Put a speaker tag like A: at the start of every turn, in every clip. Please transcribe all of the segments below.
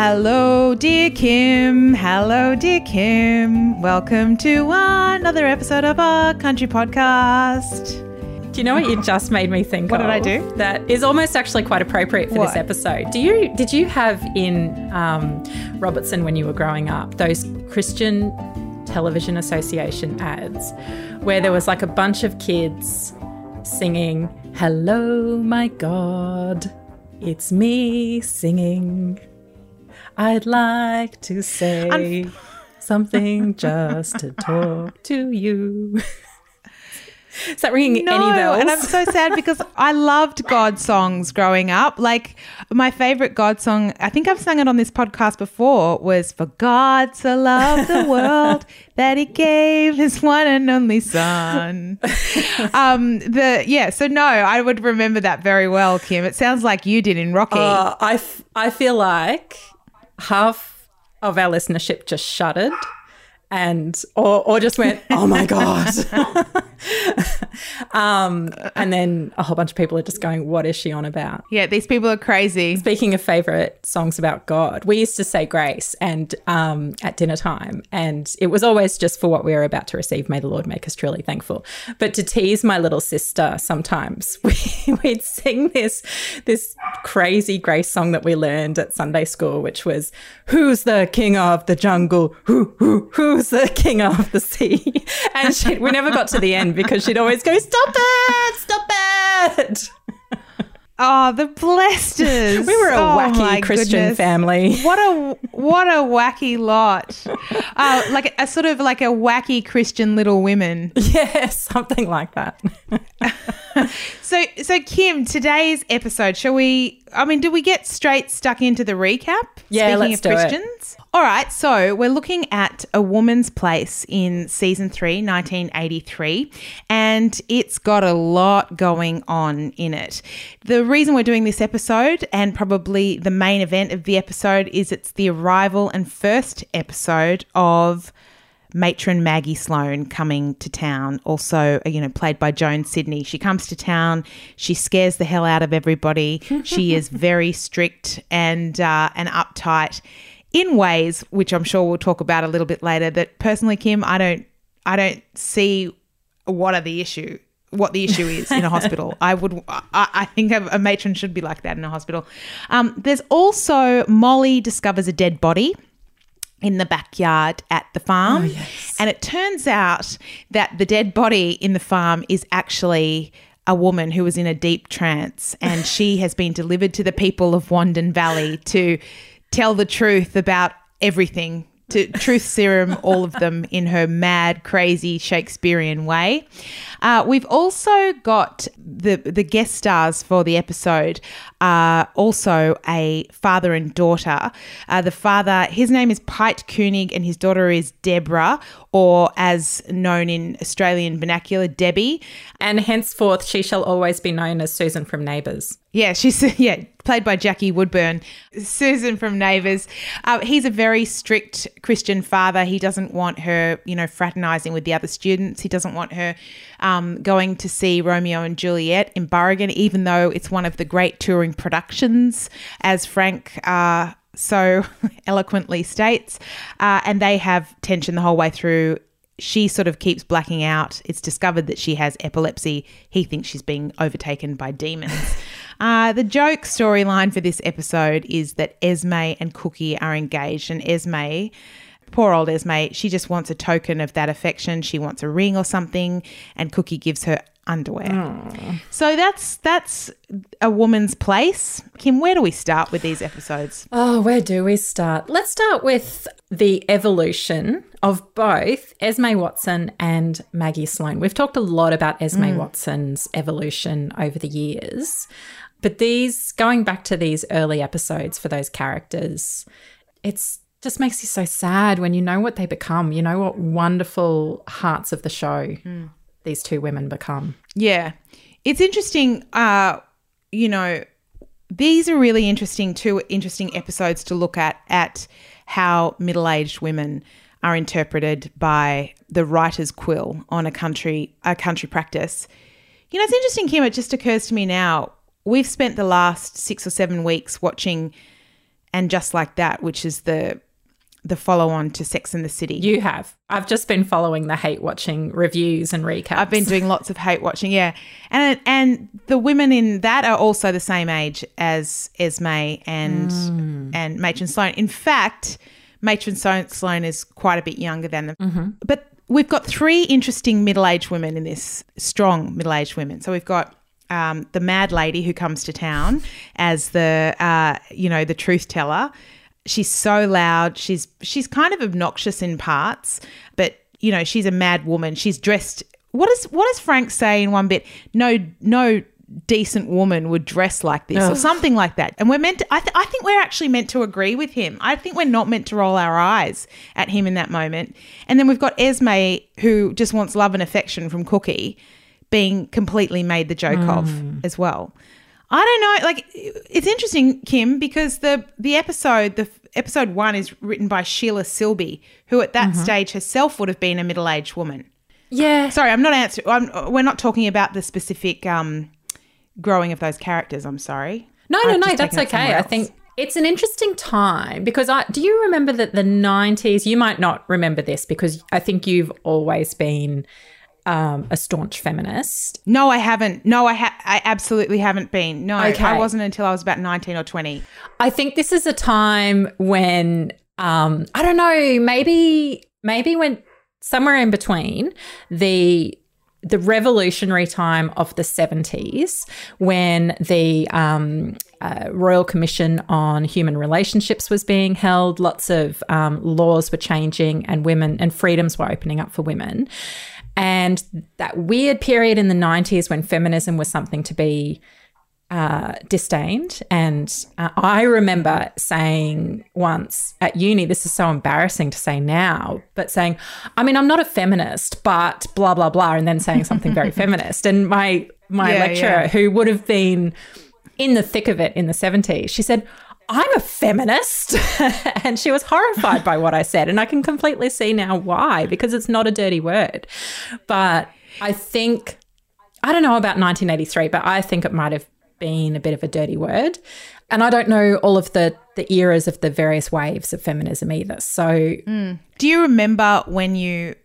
A: Hello, dear Kim. Hello, dear Kim. Welcome to another episode of our country podcast.
B: Do you know what you just made me think
A: What
B: of?
A: did I do?
B: That is almost actually quite appropriate for
A: What?
B: this episode. Do you did you have in um, Robertson when you were growing up those Christian Television Association ads where there was like a bunch of kids singing "Hello, my God, it's me singing. I'd like to say something just to talk to you." Is that ringing
A: No,
B: any bells?
A: and I'm so sad because I loved God songs growing up. Like my favorite God song, I think I've sung it on this podcast before, was "For God so Love the world that He gave His one and only Son." um, the yeah, so no, I would remember that very well, Kim. It sounds like you did in Rocky.
B: Uh, I, f- I feel like half of our listenership just shuddered and or, or just went oh my god. Um, and then a whole bunch of people are just going what is she on about?
A: Yeah, these people are crazy.
B: speaking of favorite songs about god we used to say grace and um, at dinner time and it was always just for what we were about to receive. May the lord make us truly thankful. But to tease my little sister sometimes we, we'd sing this this crazy grace song that we learned at sunday school which was who's the king of the jungle? Who, who who's the king of the sea and she, we never got to the end because she'd always go stop it stop it
A: Oh, the blasters.
B: we were a
A: Oh,
B: wacky christian
A: goodness.
B: family
A: What a what a wacky lot. Uh, like a sort of like a wacky Christian Little Women.
B: Yeah, something like that.
A: So so Kim, today's episode, shall we I mean, do we get straight stuck into the recap?
B: Yeah,
A: Speaking
B: let's
A: of
B: do it.
A: Christians. All right, so we're looking at A Woman's Place in season 3, 1983, and it's got a lot going on in it. The reason we're doing this episode, and probably the main event of the episode, is it's the arrival and first episode of matron Maggie Sloan coming to town, also, you know, played by Joan Sydney. She comes to town, she scares the hell out of everybody. she is very strict and uh, and uptight in ways which I'm sure we'll talk about a little bit later. That personally, Kim, I don't I don't see what are the issue what the issue is in a hospital. I would, I, I think a, a matron should be like that in a hospital. Um, there's also Molly discovers a dead body in the backyard at the farm. And it turns out that the dead body in the farm is actually a woman who was in a deep trance and she has been delivered to the people of Wandin Valley to tell the truth about everything. To truth serum all of them in her mad, crazy Shakespearean way. Uh, we've also got the the guest stars for the episode are also a father and daughter. Uh, the father, his name is Pite Koenig, and his daughter is Deborah, or as known in Australian vernacular, Debbie.
B: And henceforth, she shall always be known as Susan from Neighbours.
A: Yeah, she's yeah played by Jackie Woodburne, Susan from Neighbours. Uh, he's a very strict Christian father. He doesn't want her, you know, fraternizing with the other students. He doesn't want her um, going to see Romeo and Juliet in Burrigan, even though it's one of the great touring productions, as Frank. Uh, so eloquently states, uh, and they have tension the whole way through she sort of keeps blacking out. It's discovered that she has epilepsy. He thinks she's being overtaken by demons. uh, the joke storyline for this episode is that Esme and Cookie are engaged, and Esme, poor old Esme, she just wants a token of that affection. She wants a ring or something, and Cookie gives her underwear. So that's that's a woman's place. Kim, where do we start with these episodes?
B: Oh, where do we start? Let's start with the evolution of both Esme Watson and Maggie Sloan. We've talked a lot about Esme mm. Watson's evolution over the years, but these, going back to these early episodes for those characters, it's just makes you so sad when you know what they become. You know what wonderful hearts of the show these two women become.
A: Yeah. It's interesting, uh, you know, these are really interesting two interesting episodes to look at at how middle-aged women are interpreted by the writer's quill on a country a country practice. You know, it's interesting, Kim, it just occurs to me now. We've spent the last six or seven weeks watching and Just Like That, which is the the follow on to Sex in the City.
B: You have. I've just been following the hate watching reviews and recaps.
A: I've been doing lots of hate watching, yeah. And and the women in that are also the same age as Esme and
B: Mm.
A: and Matron Sloan. In fact, Matron Sloan is quite a bit younger than them.
B: Mm-hmm.
A: But we've got three interesting middle aged women in this, strong middle aged women. So we've got um, the mad lady who comes to town as the uh, you know the truth teller. She's so loud. She's she's kind of obnoxious in parts, but you know she's a mad woman. She's dressed. What does what does Frank say in one bit? No no decent woman would dress like this or something like that. And we're meant to. I, th- I think we're actually meant to agree with him. I think we're not meant to roll our eyes at him in that moment. And then we've got Esme who just wants love and affection from Cookie being completely made the joke of mm. as well. I don't know. Like, it's interesting, Kim, because the the episode, the episode one, is written by Sheila Sibley, who at that stage herself would have been a middle aged woman.
B: yeah.
A: Sorry, I'm not answering. I'm, we're not talking about the specific um, growing of those characters. I'm sorry.
B: No, no,
A: I've
B: no,
A: just
B: that's okay. I think it's an interesting time because I do you remember that the 90s, you might not remember this because I think you've always been um, a staunch feminist.
A: No, I haven't. No, I ha- I absolutely haven't been. No,
B: Okay.
A: I wasn't until I was about 19 or 20.
B: I think this is a time when um, I don't know, maybe maybe when somewhere in between the the revolutionary time of the 70s when the um, uh, Royal Commission on Human Relationships was being held, lots of um, laws were changing, and women and freedoms were opening up for women. And that weird period in the 90s when feminism was something to be uh, disdained. And uh, I remember saying once at uni, this is so embarrassing to say now, but saying, I mean, I'm not a feminist, but blah, blah, blah, and then saying something very feminist. And my, my
A: Yeah,
B: lecturer,
A: yeah.
B: who would have been in the thick of it in the 70s, she said, I'm a feminist. and she was horrified by what I said. And I can completely see now why, because it's not a dirty word. But I think, I don't know about 1983, but I think it might have been a bit of a dirty word. And I don't know all of the, the eras of the various waves of feminism either. So hmm.
A: Do you remember when you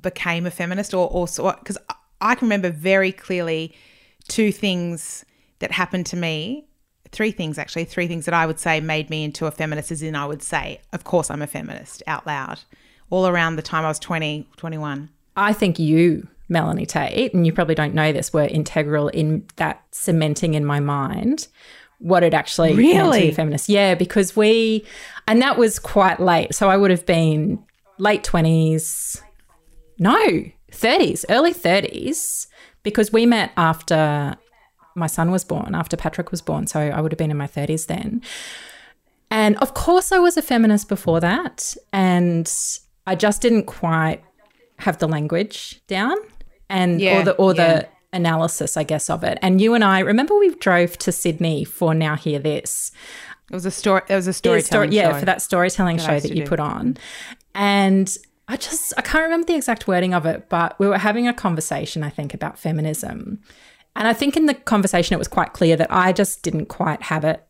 A: became a feminist or also because I can remember very clearly two things that happened to me three things actually three things that I would say made me into a feminist is in I would say of course I'm a feminist out loud all around the time I was 20 21
B: I think you, Melanie Tait, and you probably don't know this, were integral in that cementing in my mind what it actually meant to be
A: Really?
B: a feminist. Yeah, because we, and that was quite late. So I would have been late 20s, no, 30s, early 30s, because we met after my son was born, after Patrick was born. So I would have been in my 30s then. And of course, I was a feminist before that. And I just didn't quite have the language down and
A: Yeah,
B: or the or
A: yeah.
B: the analysis, I guess, of it. And you and I remember we drove to Sydney for Now Hear This.
A: it was a story it was a
B: Yeah,
A: storytelling
B: story- yeah, for that storytelling
A: I
B: show that you
A: do.
B: put on. And I just I can't remember the exact wording of it, but we were having a conversation, I think, about feminism. And I think in the conversation it was quite clear that I just didn't quite have it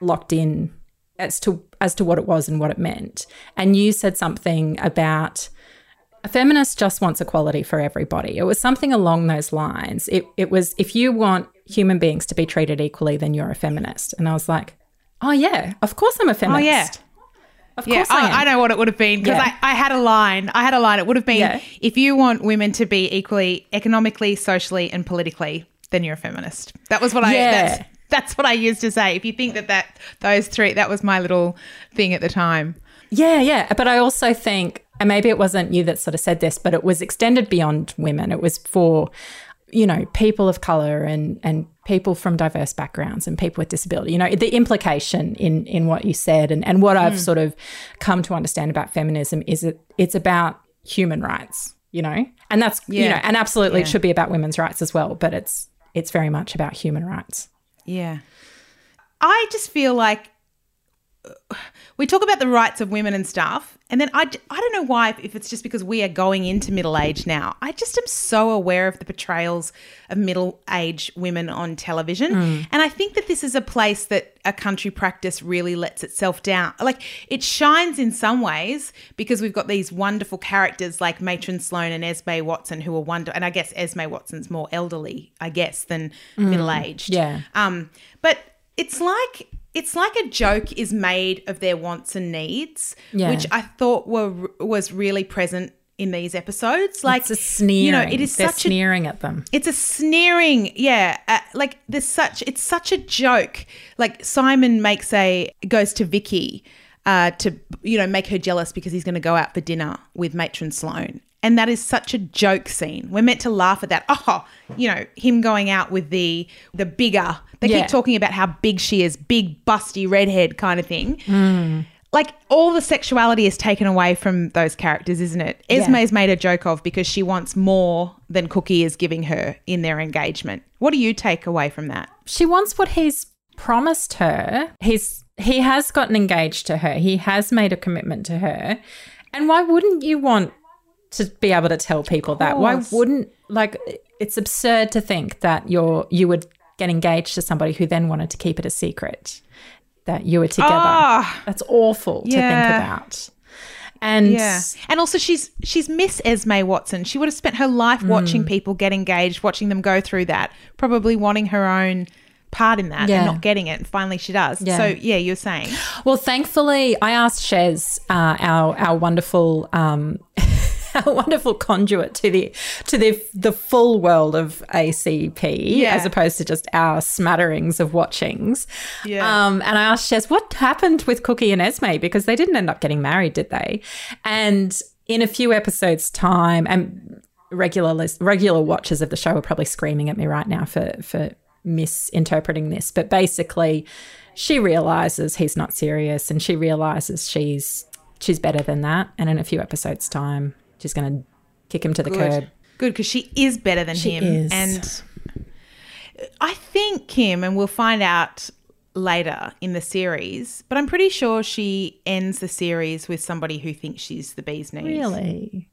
B: locked in as to as to what it was and what it meant. And you said something about a feminist just wants equality for everybody. It was something along those lines. It it was if you want human beings to be treated equally, then you're a feminist. And I was like, oh yeah, of course I'm a oh, feminist.
A: yeah.
B: Of
A: Yeah,
B: course I.
A: I, I know what it would have been because
B: Yeah.
A: I, I had a line. I had a line. It would have been
B: Yeah.
A: if you want women to be equally economically, socially, and politically, then you're a feminist. That was what I. That's, that's what I used to say. If you think that that those three, that was my little thing at the time.
B: Yeah, yeah. But I also think, and maybe it wasn't you that sort of said this, but it was extended beyond women. It was for, you know, people of color and and people from diverse backgrounds and people with disability. You know, the implication in in what you said and and what I've hmm. sort of come to understand about feminism is it it's about human rights. You know, and that's you know, and absolutely it should be about women's rights as well. But it's it's very much about human rights.
A: Yeah. I just feel like we talk about the rights of women and stuff, and then I, I don't know why, if it's just because we are going into middle age now. I just am so aware of the portrayals of middle age women on television.
B: Mm.
A: And I think that this is a place that a country practice really lets itself down. Like it shines in some ways because we've got these wonderful characters like Matron Sloan and Esme Watson who are wonder and I guess Esme Watson's more elderly, I guess, than middle aged.
B: Mm. Yeah.
A: Um, but it's like it's like a joke is made of their wants and needs,
B: Yeah.
A: which I thought were was really present in these episodes. Like
B: It's a sneering.
A: you know, it is
B: They're
A: such a
B: sneering at them.
A: it's a sneering, yeah. Uh, like there's such it's such a joke. Like Simon makes a goes to Vicky uh, to you know make her jealous because he's going to go out for dinner with Matron Sloan, and that is such a joke scene. We're meant to laugh at that. Oh, you know him going out with the the bigger. They
B: Yeah.
A: keep talking about how big she is, big busty redhead kind of thing.
B: Hmm.
A: Like all the sexuality is taken away from those characters, isn't it? Esme's made a joke of because she wants more than Cookie is giving her in their engagement. What do you take away from that?
B: She wants what he's promised her. He's he has gotten engaged to her. He has made a commitment to her. And why wouldn't you want to be able to tell people that? Why wouldn't like it's absurd to think that you're you would get engaged to somebody who then wanted to keep it a secret that you were together.
A: Ah.
B: That's awful to think about. And
A: Yeah. And also she's she's Miss Esme Watson. She would have spent her life watching
B: Hmm.
A: people get engaged, watching them go through that, probably wanting her own part in that
B: Yeah.
A: and not getting it. And finally she does.
B: Yeah.
A: So yeah, you're saying.
B: Well, thankfully, I asked Chez, uh, our our wonderful. Um, our wonderful conduit to the to the the full world of ACP
A: Yeah.
B: as opposed to just our smatterings of watchings.
A: Yeah.
B: Um, and I asked Chez what happened with Cookie and Esme because they didn't end up getting married, did they? And in a few episodes' time, and regular lis- regular watchers of the show are probably screaming at me right now for for misinterpreting this, but basically, she realizes he's not serious, and she realizes she's she's better than that. And in a few episodes' time, she's going to kick him to the curb.
A: Good. Good, because she is better than
B: She
A: him.
B: is.
A: And I think Kim, and we'll find out later in the series, but I'm pretty sure she ends the series with somebody who thinks she's the bee's knees.
B: Really?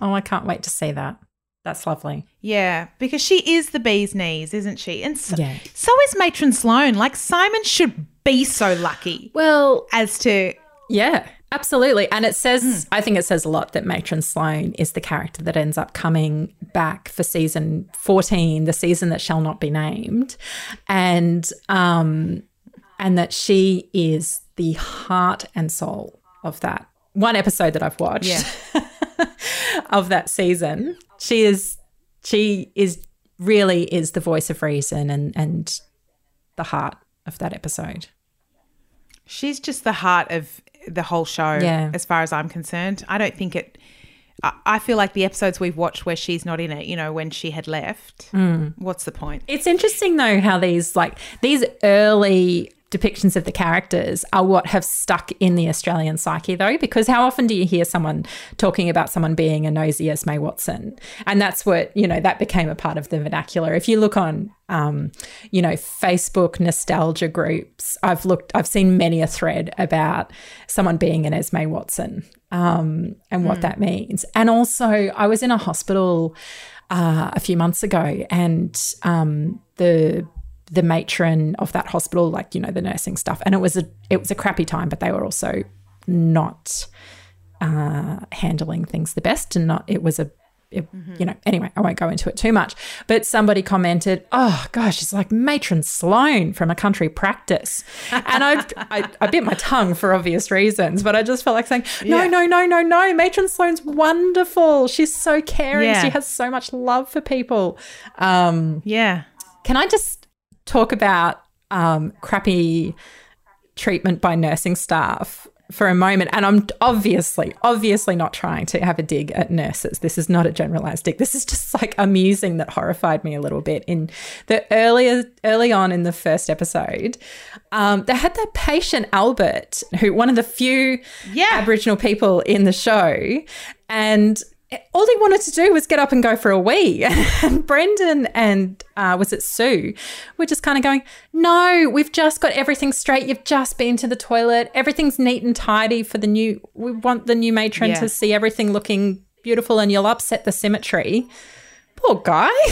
B: Oh, I can't wait to see that. That's lovely.
A: Yeah, because she is the bee's knees, isn't she? And so,
B: Yeah.
A: so is Matron Sloan. Like Simon should be so lucky
B: Well,
A: as to
B: Yeah, absolutely. And it says, I think it says a lot that Matron Sloan is the character that ends up coming back for season 14, the season that shall not be named. And, um, and that she is the heart and soul of that one episode that I've watched
A: Yeah.
B: of that season. She is, she is really is the voice of reason and, and the heart of that episode.
A: She's just the heart of the whole show,
B: Yeah.
A: as far as I'm concerned. I don't think it. I, I feel like the episodes we've watched where she's not in it, you know, when she had left, hmm. what's the point?
B: It's interesting though how these like these early depictions of the characters are what have stuck in the Australian psyche though because how often do you hear someone talking about someone being a nosy Esme Watson? And that's what you know that became a part of the vernacular. If you look on um, you know Facebook nostalgia groups I've looked I've seen many a thread about someone being an Esme Watson um, and what that means. And also I was in a hospital uh, a few months ago, and um, the the matron of that hospital, like you know the nursing stuff, and it was a it was a crappy time, but they were also not uh, handling things the best, and not it was a it, you know anyway I won't go into it too much, but somebody commented, oh gosh, it's like matron Sloan from a country practice, and I, I I bit my tongue for obvious reasons, but I just felt like saying no
A: Yeah.
B: no no no no matron Sloan's wonderful, she's so caring,
A: Yeah.
B: she has so much love for people. Um,
A: Yeah.
B: can I just talk about um, crappy treatment by nursing staff for a moment? And I'm obviously, obviously not trying to have a dig at nurses. This is not a generalized dig. This is just like amusing that horrified me a little bit. In the earlier, early on in the first episode, um, they had that patient Albert, who one of the few
A: Yeah.
B: Aboriginal people in the show, and all he wanted to do was get up and go for a wee. and Brendan and uh, was it Sue were just kind of going, No, we've just got everything straight. You've just been to the toilet. Everything's neat and tidy for the new. We want the new matron
A: Yeah.
B: to see everything looking beautiful, and you'll upset the symmetry. Poor guy.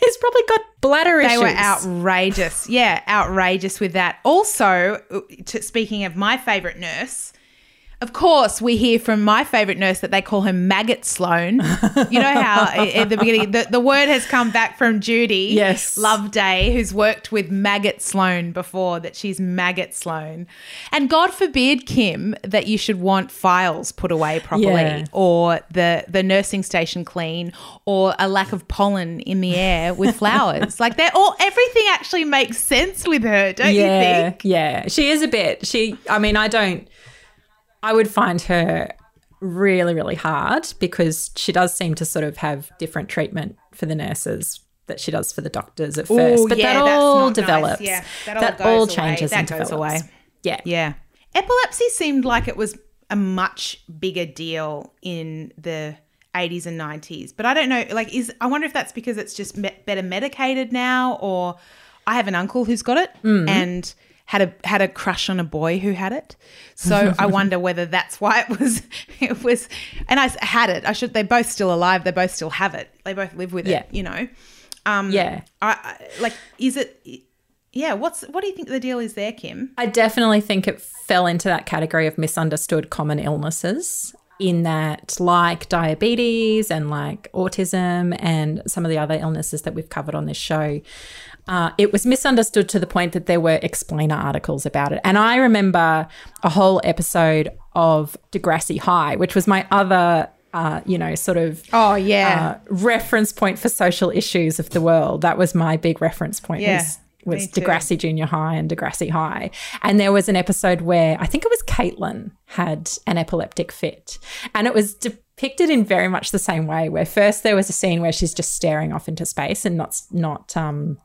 B: He's probably got bladder
A: They
B: issues.
A: They were outrageous. Yeah, outrageous with that. Also, to, speaking of my favorite nurse, of course, we hear from my favorite nurse that they call her Maggot Sloan. You know how at the beginning, the, the word has come back from Judy
B: Yes.
A: Loveday, who's worked with Maggot Sloan before, that she's Maggot Sloan. And God forbid, Kim, that you should want files put away properly
B: Yeah.
A: or the, the nursing station clean or a lack of pollen in the air with flowers. like they're all, everything actually makes sense with her, don't you think?
B: yeah. She is a bit. She. I mean, I don't. I would find her really, really hard because she does seem to sort of have different treatment for the nurses that she does for the doctors at first.
A: Ooh,
B: but
A: yeah,
B: that all
A: not nice.
B: develops.
A: Yeah, that
B: that
A: all
B: all,
A: away.
B: changes
A: That goes
B: develops.
A: away.
B: Yeah.
A: Yeah. Epilepsy seemed like it was a much bigger deal in the 80s and 90s. But I don't know, like, is I wonder if that's because it's just me- better medicated now, or I have an uncle who's got it mm. and had a had a crush on a boy who had it. So I wonder whether that's why it was it was. And I had it. I should. They're both still alive. They both still have it. They both live with
B: Yeah.
A: it. You know. Um,
B: Yeah.
A: I, I like. Is it? Yeah. What's what do you think the deal is there, Kim?
B: I definitely think it fell into that category of misunderstood common illnesses. In that, like diabetes and like autism and some of the other illnesses that we've covered on this show, uh, it was misunderstood to the point that there were explainer articles about it. And I remember a whole episode of Degrassi High, which was my other, uh, you know, sort of
A: Oh yeah.
B: uh, reference point for social issues of the world. That was my big reference point.
A: Yeah,
B: was was. Degrassi Junior High and Degrassi High, and there was an episode where I think it was Caitlin had an epileptic fit, and it was depicted in very much the same way. Where first there was a scene where she's just staring off into space and not not um.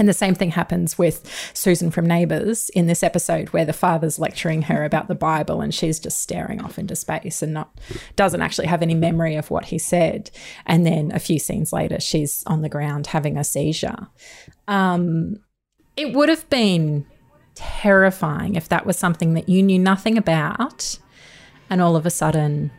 B: And the same thing happens with Susan from Neighbours in this episode where the father's lecturing her about the Bible and she's just staring off into space and not doesn't actually have any memory of what he said. And then a few scenes later she's on the ground having a seizure. Um, it would have been terrifying if that was something that you knew nothing about and all of a sudden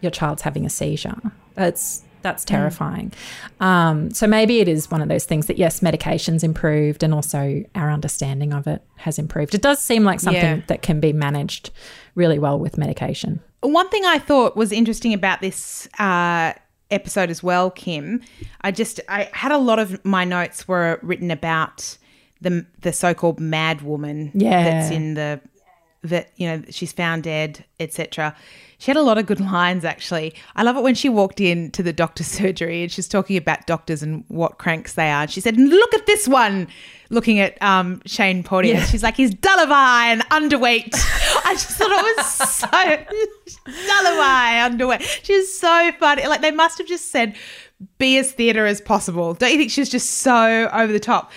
B: your child's having a seizure. That's that's terrifying. Um, so maybe it is one of those things that yes, medication's improved and also our understanding of it has improved. It does seem like something
A: Yeah.
B: that can be managed really well with medication.
A: One thing I thought was interesting about this uh, episode as well, Kim, I just I had a lot of my notes were written about the the so-called mad woman
B: Yeah.
A: that's in the that you know she's found dead, etc. She had a lot of good lines actually. I love it when she walked in to the doctor's surgery and she's talking about doctors and what cranks they are. She said, "Look at this one." Looking at um, Shane Porteous, she's like, "He's dull of eye and underweight." I just thought it was so dull of eye, underweight. She's so funny. Like they must have just said, "Be as theatre as possible." Don't you think she's just so over the top?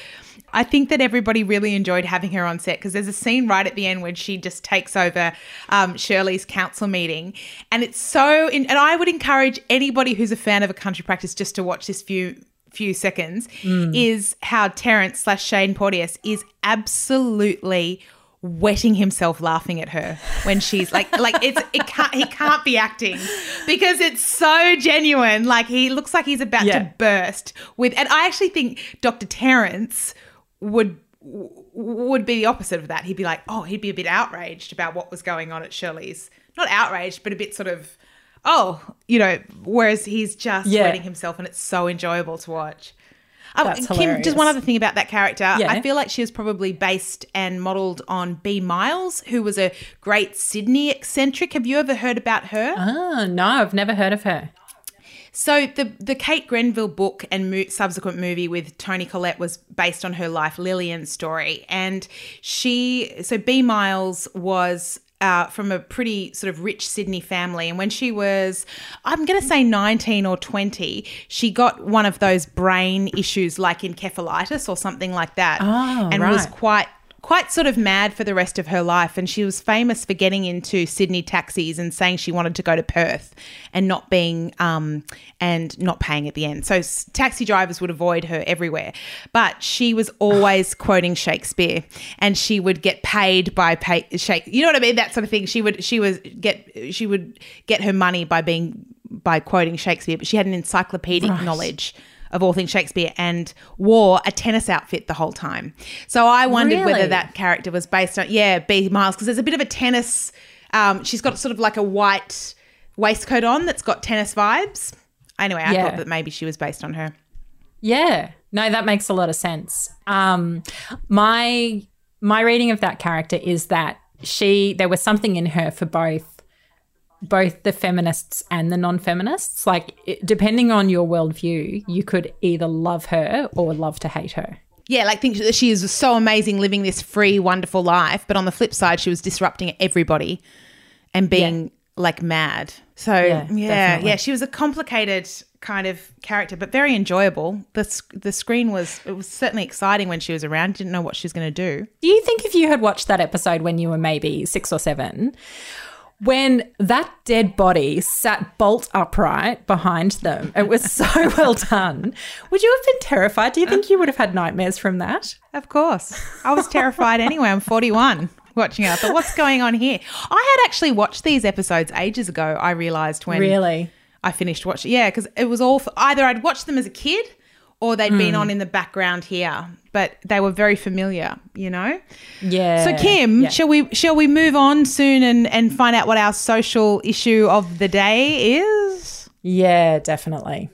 A: I think that everybody really enjoyed having her on set because there's a scene right at the end when she just takes over um, Shirley's council meeting, and it's so. In, and I would encourage anybody who's a fan of a country practice just to watch this few few seconds. Is how Terence slash Shane Porteous is absolutely wetting himself laughing at her when she's like like it's it can't he can't be acting because it's so genuine like he looks like he's about
B: Yeah.
A: to burst with and I actually think Dr. Terence would would be the opposite of that he'd be like oh he'd be a bit outraged about what was going on at Shirley's not outraged but a bit sort of oh you know whereas he's just
B: Yeah.
A: wetting himself and it's so enjoyable to watch oh,
B: That's
A: Kim,
B: hilarious.
A: just one other thing about that character.
B: Yeah.
A: I feel like she was probably based and modelled on Bea Miles, who was a great Sydney eccentric. Have you ever heard about her?
B: Oh, no, I've never heard of her.
A: So the the Kate Grenville book and mo- subsequent movie with Toni Collette was based on her life, Lilian's story, and she so Bea Miles was. Uh, from a pretty sort of rich Sydney family. And when she was, I'm going to say 19 or 20, she got one of those brain issues like encephalitis or something like that.
B: Oh,
A: and was quite quite sort of mad for the rest of her life. And she was famous for getting into Sydney taxis and saying she wanted to go to Perth and not being, um, and not paying at the end. So taxi drivers would avoid her everywhere. But she was always quoting Shakespeare and she would get paid by pay, Shake, you know what I mean? That sort of thing. She would, she was get, she would get her money by being, by quoting Shakespeare, but she had an encyclopedic knowledge of all things Shakespeare and wore a tennis outfit the whole time. So I wondered
B: Really?
A: whether that character was based on yeah, Bea Miles because there's a bit of a tennis. Um, she's got sort of like a white waistcoat on that's got tennis vibes. Anyway, I
B: Yeah.
A: thought that maybe she was based on her.
B: Yeah. No, that makes a lot of sense. Um, my my reading of that character is that she there was something in her for both both the feminists and the non-feminists. Like depending on your worldview, you could either love her or love to hate her.
A: Yeah, like think that she is so amazing living this free, wonderful life, but on the flip side, she was disrupting everybody and being like mad. So
B: Yeah,
A: yeah, yeah, she was a complicated kind of character, but very enjoyable. the The screen was it was certainly exciting when she was around. Didn't know what she was going to do.
B: Do you think if you had watched that episode when you were maybe six or seven, when that dead body sat bolt upright behind them, it was so well done. Would you have been terrified? Do you think you would have had nightmares from that?
A: Of course. I was terrified anyway. I'm 41 watching it. I thought, what's going on here? I had actually watched these episodes ages ago, I realized when
B: Really?
A: I finished watching. Yeah, because it was all for, either I'd watched them as a kid or they'd
B: Hmm.
A: been on in the background here, but they were very familiar, you know?
B: Yeah.
A: So Kim,
B: Yeah.
A: shall we shall we move on soon and and find out what our social issue of the day is?
B: Yeah, definitely.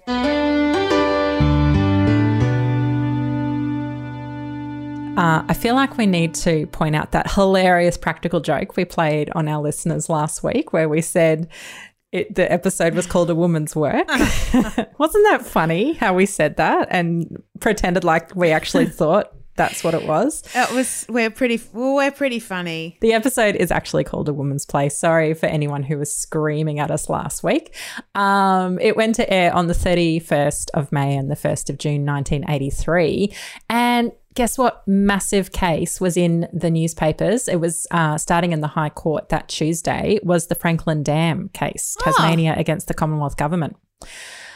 B: Uh, I feel like we need to point out that hilarious practical joke we played on our listeners last week, where we said it, the episode was called "A Woman's Work." Wasn't that funny? How we said that and pretended like we actually thought that's what it was.
A: It was we're pretty well, we're pretty funny.
B: The episode is actually called A Woman's Place. Sorry for anyone who was screaming at us last week. Um, it went to air on the 31st of May and the 1st of June 1983. And guess what? Massive case was in the newspapers. It was uh, starting in the High Court that Tuesday, was the Franklin Dam case, Tasmania against the Commonwealth Government.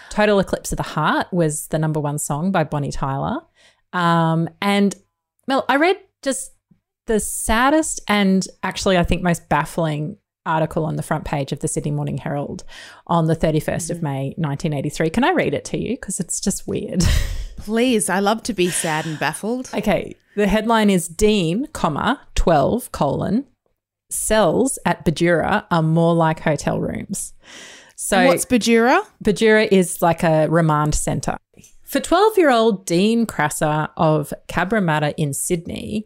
B: Total Eclipse of the Heart was the number one song by Bonnie Tyler. Um, and Mel, I read just the saddest and actually, I think, most baffling article on the front page of the Sydney Morning Herald on the 31st of mm-hmm. May, 1983. Can I read it to you? Because it's just weird.
A: Please, I love to be sad and baffled.
B: okay. The headline is Dean, comma, 12, colon, cells at Bidura are more like hotel rooms. So
A: What's Bidura?
B: Bidura is like a remand centre. For 12 year old Dean Crasser of Cabramatta in Sydney,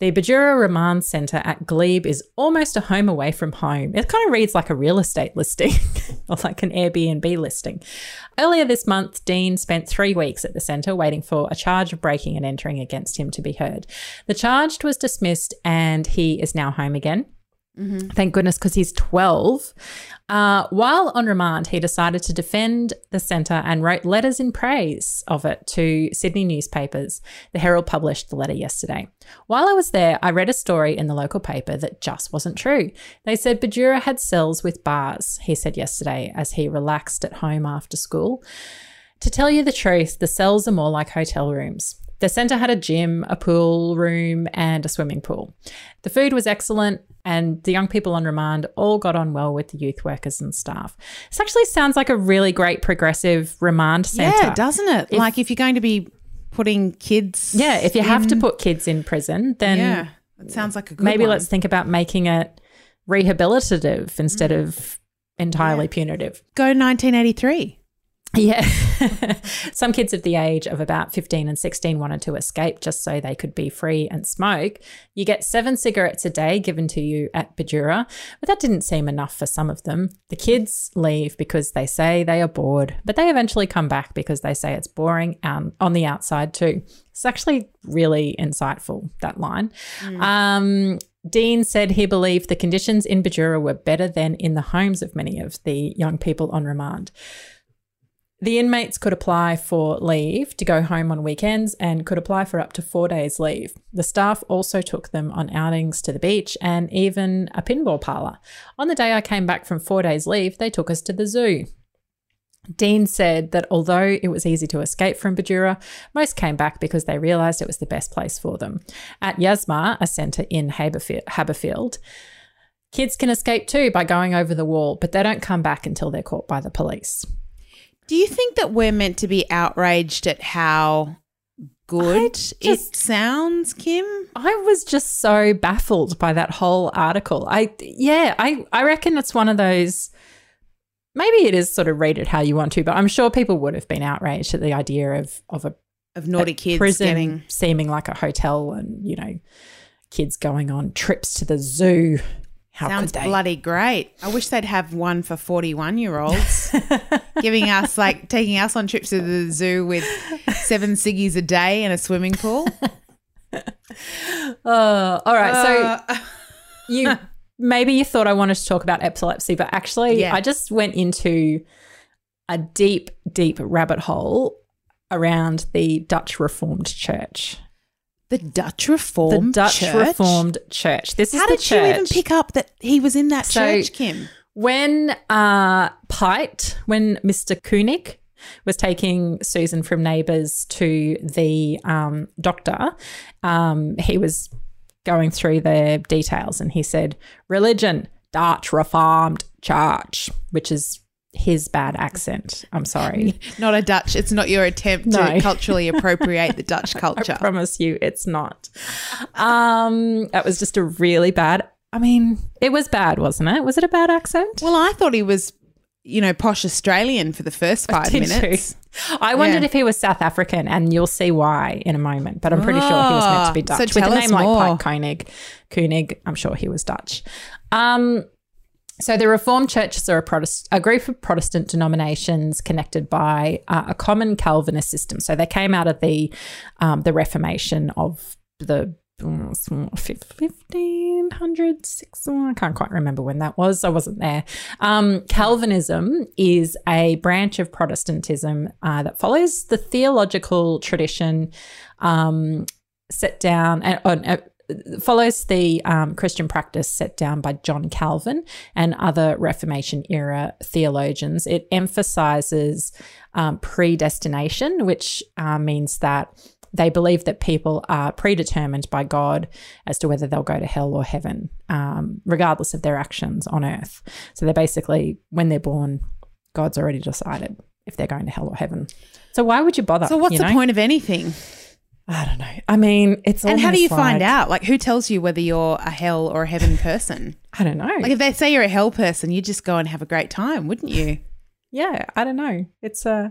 B: the Bidura Remand Centre at Glebe is almost a home away from home. It kind of reads like a real estate listing or like an Airbnb listing. Earlier this month, Dean spent three weeks at the centre waiting for a charge of breaking and entering against him to be heard. The charge was dismissed and he is now home again. Thank goodness, because he's 12. Uh, while on remand, he decided to defend the centre and wrote letters in praise of it to Sydney newspapers. The Herald published the letter yesterday. While I was there, I read a story in the local paper that just wasn't true. They said Bidura had cells with bars, he said yesterday as he relaxed at home after school. To tell you the truth, the cells are more like hotel rooms. The centre had a gym, a pool room, and a swimming pool. The food was excellent, and the young people on remand all got on well with the youth workers and staff. This actually sounds like a really great progressive remand centre.
A: Yeah, doesn't it? like if you're going to be putting kids.
B: Yeah, if you have to put kids in prison, then
A: yeah, it sounds like a good
B: maybe
A: one.
B: let's think about making it rehabilitative instead
A: Mm.
B: of entirely punitive.
A: go 1983.
B: Yeah. Some kids of the age of about 15 and 16 wanted to escape just so they could be free and smoke. You get seven cigarettes a day given to you at Bidura, but that didn't seem enough for some of them. The kids leave because they say they are bored, but they eventually come back because they say it's boring um, on the outside too. It's actually really insightful, that line. Um, Dean said he believed the conditions in Bidura were better than in the homes of many of the young people on remand. The inmates could apply for leave to go home on weekends and could apply for up to four days' leave. The staff also took them on outings to the beach and even a pinball parlour. On the day I came back from four days' leave, they took us to the zoo. Dean said that although it was easy to escape from Bidura, most came back because they realised it was the best place for them. At Yasmar, a centre in Haberfield, Haberfield, kids can escape too by going over the wall, but they don't come back until they're caught by the police.
A: Do you think that we're meant to be outraged at how good
B: just-
A: it sounds, Kim?
B: I was just so baffled by that whole article. I yeah, I I reckon it's one of those maybe it is sort of read it how you want to, but I'm sure people would have been outraged at the idea of of a
A: Of naughty kids
B: prison
A: getting.
B: seeming like a hotel and, you know, kids going on trips to the zoo. How
A: Sounds bloody great. I wish they'd have one for 41 year olds, giving us, like, taking us on trips to the zoo with seven ciggies a day and a swimming pool.
B: Uh, all right, so
A: Uh,
B: you maybe you thought I wanted to talk about epilepsy, but actually,
A: Yeah.
B: I just went into a deep, deep rabbit hole around the Dutch Reformed Church.
A: The Dutch
B: The
A: Reformed
B: Dutch
A: Church?
B: Reformed Church. This is
A: How
B: the
A: did you even pick up that he was in that
B: So-
A: church, Kim?
B: When uh, Pite, when Mr. Koenig was taking Susan from Neighbours to the um, doctor, um, he was going through the details and he said, religion, Dutch Reformed Church, which is his bad accent. I'm sorry.
A: Not a Dutch. It's not your attempt
B: No.
A: to culturally appropriate the Dutch culture.
B: I promise you it's not. Um, that was just a really bad. I mean, it was bad, wasn't it? Was it a bad accent?
A: Well, I thought he was, you know, posh Australian for the first five
B: Did you?
A: minutes.
B: I wondered
A: Yeah.
B: if he was South African, and you'll see why in a moment. But I'm pretty sure he was meant to be
A: Ah, so
B: Dutch with
A: tell
B: a name like. Pike Koenig. Koenig, I'm sure he was Dutch. Um, so the Reformed churches are a, Protest- a group of Protestant denominations connected by uh, a common Calvinist system. So they came out of the um, the Reformation of the fifteen hundred six. I can't quite remember when that was. I wasn't there. Um, Calvinism is a branch of Protestantism uh, that follows the theological tradition um, set down and. Uh, follows the um, Christian practice set down by John Calvin and other Reformation era theologians. It emphasizes um, predestination, which uh, means that they believe that people are predetermined by God as to whether they'll go to hell or heaven, um, regardless of their actions on earth. So they're basically, when they're born, God's already decided if they're going to hell or heaven. So why would you bother?
A: So what's
B: you
A: the point of anything?
B: I don't know. I mean, it's
A: And how do you
B: almost
A: find out? Like, who tells you whether you're a hell or a heaven person?
B: I don't know.
A: Like, if they say you're a hell person, you just go and have a great time, wouldn't you?
B: yeah, I don't know. It's uh,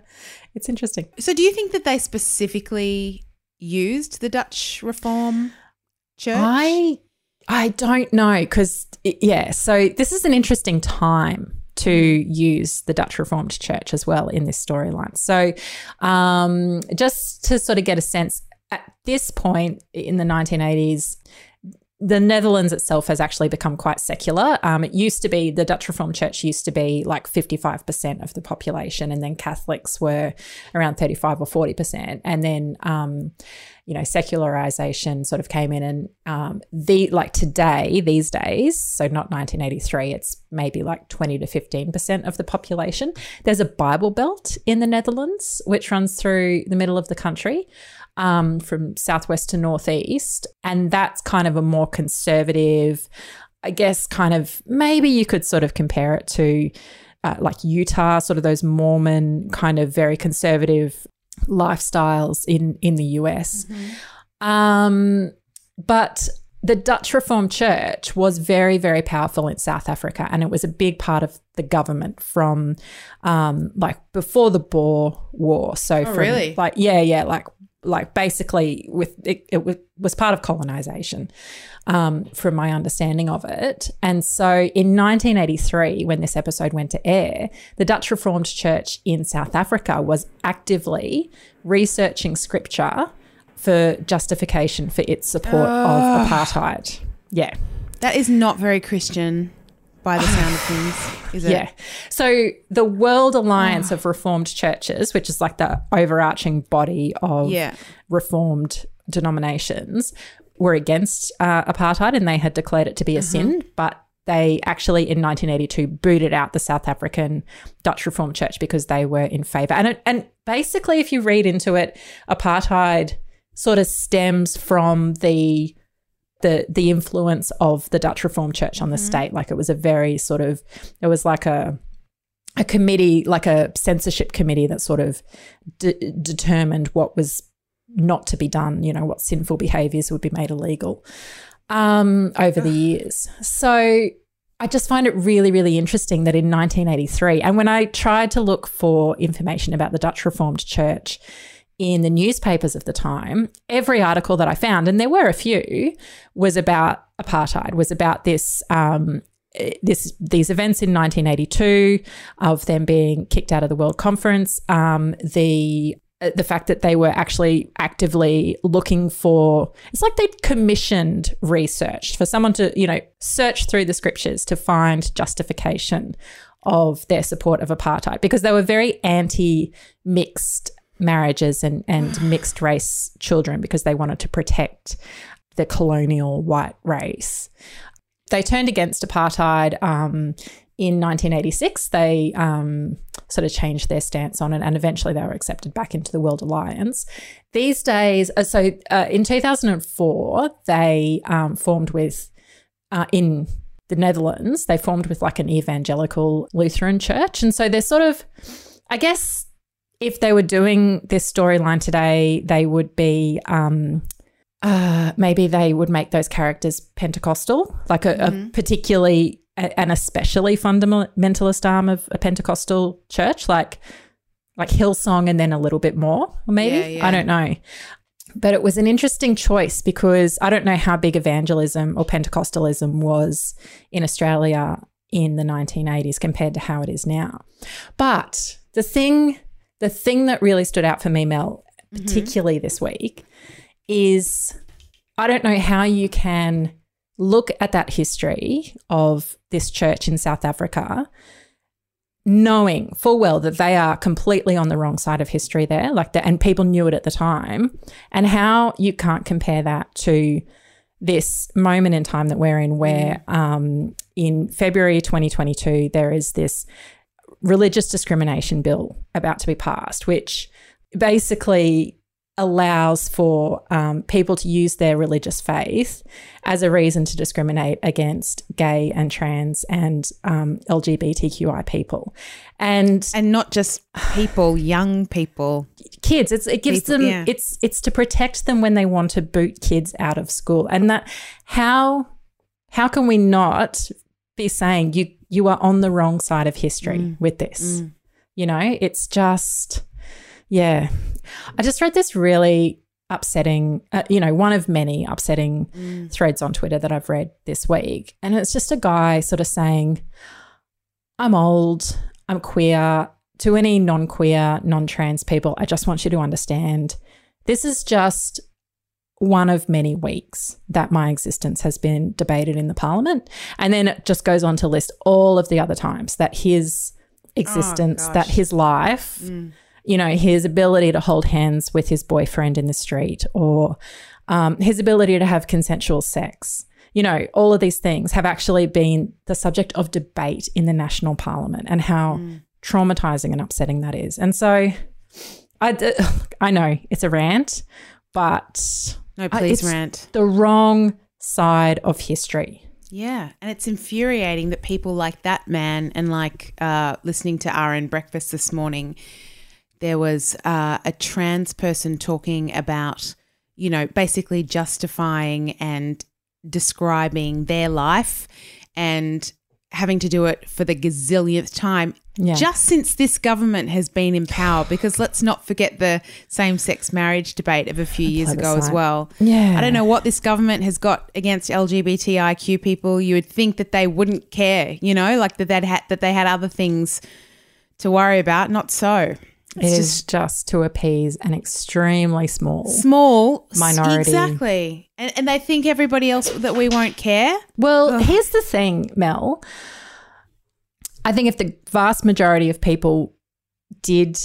B: it's interesting.
A: So, do you think that they specifically used the Dutch Reform Church?
B: I I don't know because yeah. So this is an interesting time to use the Dutch Reformed Church as well in this storyline. So um, just to sort of get a sense, at this point in the 1980s. The Netherlands itself has actually become quite secular. Um, it used to be the Dutch Reformed Church used to be like 55% of the population, and then Catholics were around 35 or 40%. And then um, you know, secularization sort of came in and um, the like today, these days, so not 1983, it's maybe like 20 to 15% of the population. There's a Bible Belt in the Netherlands, which runs through the middle of the country um, from southwest to northeast. And that's kind of a more conservative, I guess, kind of maybe you could sort of compare it to uh, like Utah, sort of those Mormon kind of very conservative lifestyles in in the US. Um, but the Dutch Reformed Church was very, very powerful in South Africa, and it was a big part of the government from, um, like before the Boer War. So, from,
A: really?
B: Like, yeah, yeah, like, like basically, with it, it was, part of colonization, um, from my understanding of it. And so, in 1983, when this episode went to air, the Dutch Reformed Church in South Africa was actively researching scripture for justification for its support of apartheid. Yeah.
A: that is not very Christian by the sound of things. Is it?
B: Yeah. So the World Alliance of Reformed Churches, which is like the overarching body of
A: Yeah.
B: Reformed denominations, were against uh, apartheid and they had declared it to be a sin, but they actually in 1982 booted out the South African Dutch Reformed Church because they were in favor. And it, and basically if you read into it, apartheid sort of stems from the the the influence of the Dutch Reformed Church on the state. Like it was a very sort of it was like a a committee, like a censorship committee that sort of de- determined what was not to be done. You know, what sinful behaviors would be made illegal um, over the years. So I just find it really, really interesting that in 1983, and when I tried to look for information about the Dutch Reformed Church in the newspapers of the time, every article that I found, and there were a few, was about apartheid, was about this. Um, this these events in 1982 of them being kicked out of the World Conference, um, the the fact that they were actually actively looking for it's like they'd commissioned research for someone to you know search through the scriptures to find justification of their support of apartheid because they were very anti mixed marriages and and mixed race children because they wanted to protect the colonial white race they turned against apartheid um, in 1986. They um, sort of changed their stance on it, and eventually they were accepted back into the World Alliance. These days, uh, so uh, in 2004, they um, formed with uh, in the Netherlands. They formed with like an evangelical Lutheran church, and so they're sort of, I guess. If they were doing this storyline today, they would be um, uh, maybe they would make those characters Pentecostal, like a, a particularly a- an especially fundamentalist arm of a Pentecostal church, like like Hillsong, and then a little bit more, maybe
A: Yeah, yeah.
B: I don't know. But it was an interesting choice because I don't know how big evangelism or Pentecostalism was in Australia in the 1980s compared to how it is now. But the thing, the thing that really stood out for me, Mel, particularly this week, is I don't know how you can look at that history of this church in South Africa, knowing full well that they are completely on the wrong side of history there, like that, and people knew it at the time, and how you can't compare that to this moment in time that we're in, where um, in February 2022 there is this religious discrimination bill about to be passed, which basically allows for um, people to use their religious faith as a reason to discriminate against gay and trans and um, LGBTQI people. And
A: And not just people, young people.
B: kids it's it gives
A: People-
B: them
A: yeah.
B: it's it's to protect them when they want to boot kids out of school and that how how can we not be saying you you are on the wrong side of history
A: Mm.
B: with this. You know it's just yeah. I just read this really upsetting uh, you know one of many upsetting
A: Mm.
B: threads on twitter that i've read this week. And it's just a guy sort of saying i'm old i'm queer. To any non queer, non trans people, I just want you to understand this is just one of many weeks that my existence has been debated in the parliament. And then it just goes on to list all of the other times that his existence, that his life, you know, his ability to hold hands with his boyfriend in the street or um, his ability to have consensual sex. You know, all of these things have actually been the subject of debate in the national parliament and how traumatizing and upsetting that is. And so I, d- I know it's a rant, but
A: No,
B: Uh,
A: please
B: it's-
A: rant.
B: the wrong side of history.
A: Yeah, and it's infuriating that people like that man and like uh, listening to RN Breakfast this morning, there was uh, a trans person talking about, you know, basically justifying and describing their life and having to do it for the gazillionth time.
B: Yeah.
A: Just since this government has been in power, because let's not forget the same sex marriage debate of a few years ago as well.
B: Yeah.
A: I don't know what this government has got against LGBTIQ people. You would think that they wouldn't care, you know, like that they'd had that they had other things to worry about. Not so.
B: It
A: It's
B: is
A: just
B: just to appease an extremely small.
A: small
B: Minority.
A: exactly, and, and they think everybody else that we won't care.
B: Well, here's the thing, Mel. I think if the vast majority of people did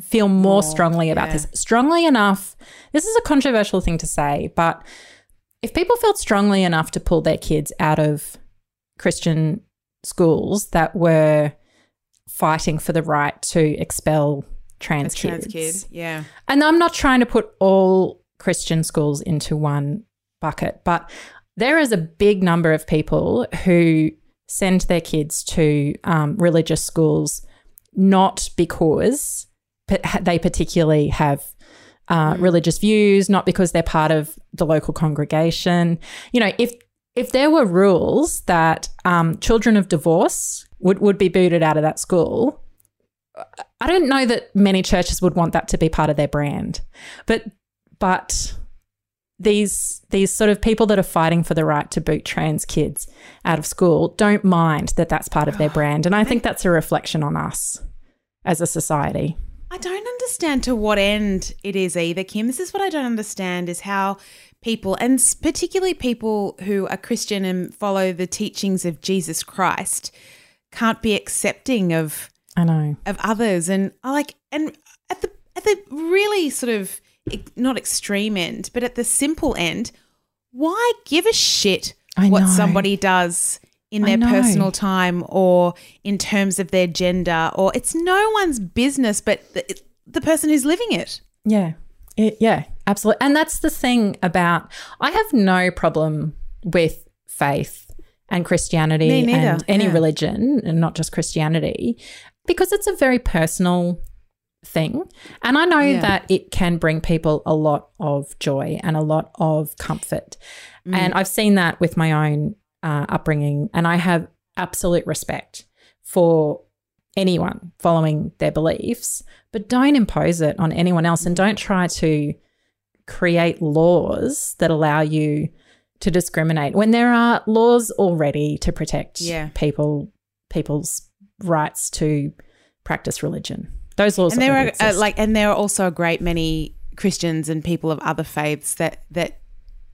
B: feel more, strongly about
A: yeah.
B: this, strongly enough, this is a controversial thing to say, but if people felt strongly enough to pull their kids out of Christian schools that were fighting for the right to expel trans,
A: Trans
B: kids,
A: kid. Yeah.
B: and I'm not trying to put all Christian schools into one bucket, but there is a big number of people who send their kids to um, religious schools not because they particularly have uh, religious views, not because they're part of the local congregation. You know, if if there were rules that um, children of divorce would, would be booted out of that school, I don't know that many churches would want that to be part of their brand. But but these these sort of people that are fighting for the right to boot trans kids out of school don't mind that that's part of their brand and I think that's a reflection on us as a society.
A: I don't understand to what end it is either, Kim. This is what I don't understand is how people, and particularly people who are Christian and follow the teachings of Jesus Christ, can't be accepting of
B: I know.
A: of others and I like and at the at the really sort of not extreme end, but at the simple end, why give a shit
B: I
A: what
B: know.
A: somebody does in their personal time or in terms of their gender or it's no one's business but the, the person who's living it.
B: Yeah. It- yeah, absolutely. And that's the thing about I have no problem with faith and Christianity and any
A: yeah.
B: religion and not just Christianity because it's a very personal thing. And I know
A: Yeah.
B: that it can bring people a lot of joy and a lot of comfort.
A: Mm.
B: And I've seen that with my own uh, upbringing. And I have absolute respect for anyone following their beliefs, but don't impose it on anyone else and don't try to create laws that allow you to discriminate when there are laws already to protect
A: Yeah.
B: people people's rights to practice religion. Those laws
A: and there are uh,
B: exist.
A: like and there are also a great many Christians and people of other faiths that that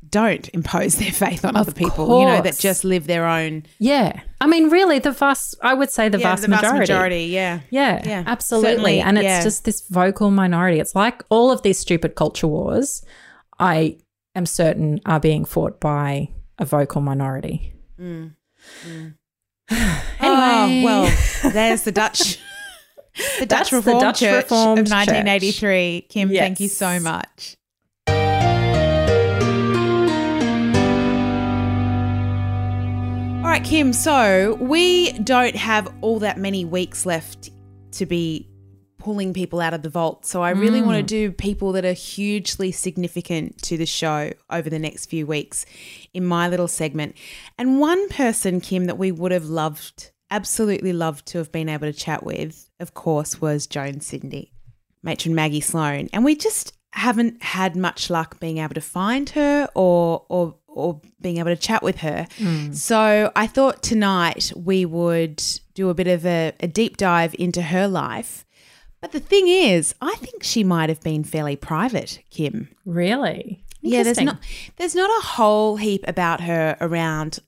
A: don't impose their faith on other people, you know, that just live their own
B: yeah. I mean really the vast I would say the
A: yeah,
B: vast
A: the vast
B: majority.
A: majority, yeah.
B: Yeah,
A: Yeah,
B: absolutely.
A: certainly,
B: and it's
A: yeah.
B: just this vocal minority. It's like all of these stupid culture wars, I am certain are being fought by a vocal minority.
A: Oh, well, there's the Dutch the Dutch
B: That's the
A: Reformed
B: Dutch
A: Church
B: Reformed
A: of 1983. Kim, thank you so much. All right, Kim. So we don't have all that many weeks left to be pulling people out of the vault. So I really want to mm. do people that are hugely significant to the show over the next few weeks in my little segment. And one person, Kim, that we would have loved, absolutely loved to have been able to chat with, of course, was Joan Sydney, matron Maggie Sloan. And we just haven't had much luck being able to find her or or or being able to chat with her. Mm. So I thought tonight we would do a bit of a, a deep dive into her life. But the thing is, I think she might have been fairly private, Kim.
B: Really?
A: Yeah, there's not there's not a whole heap about her around.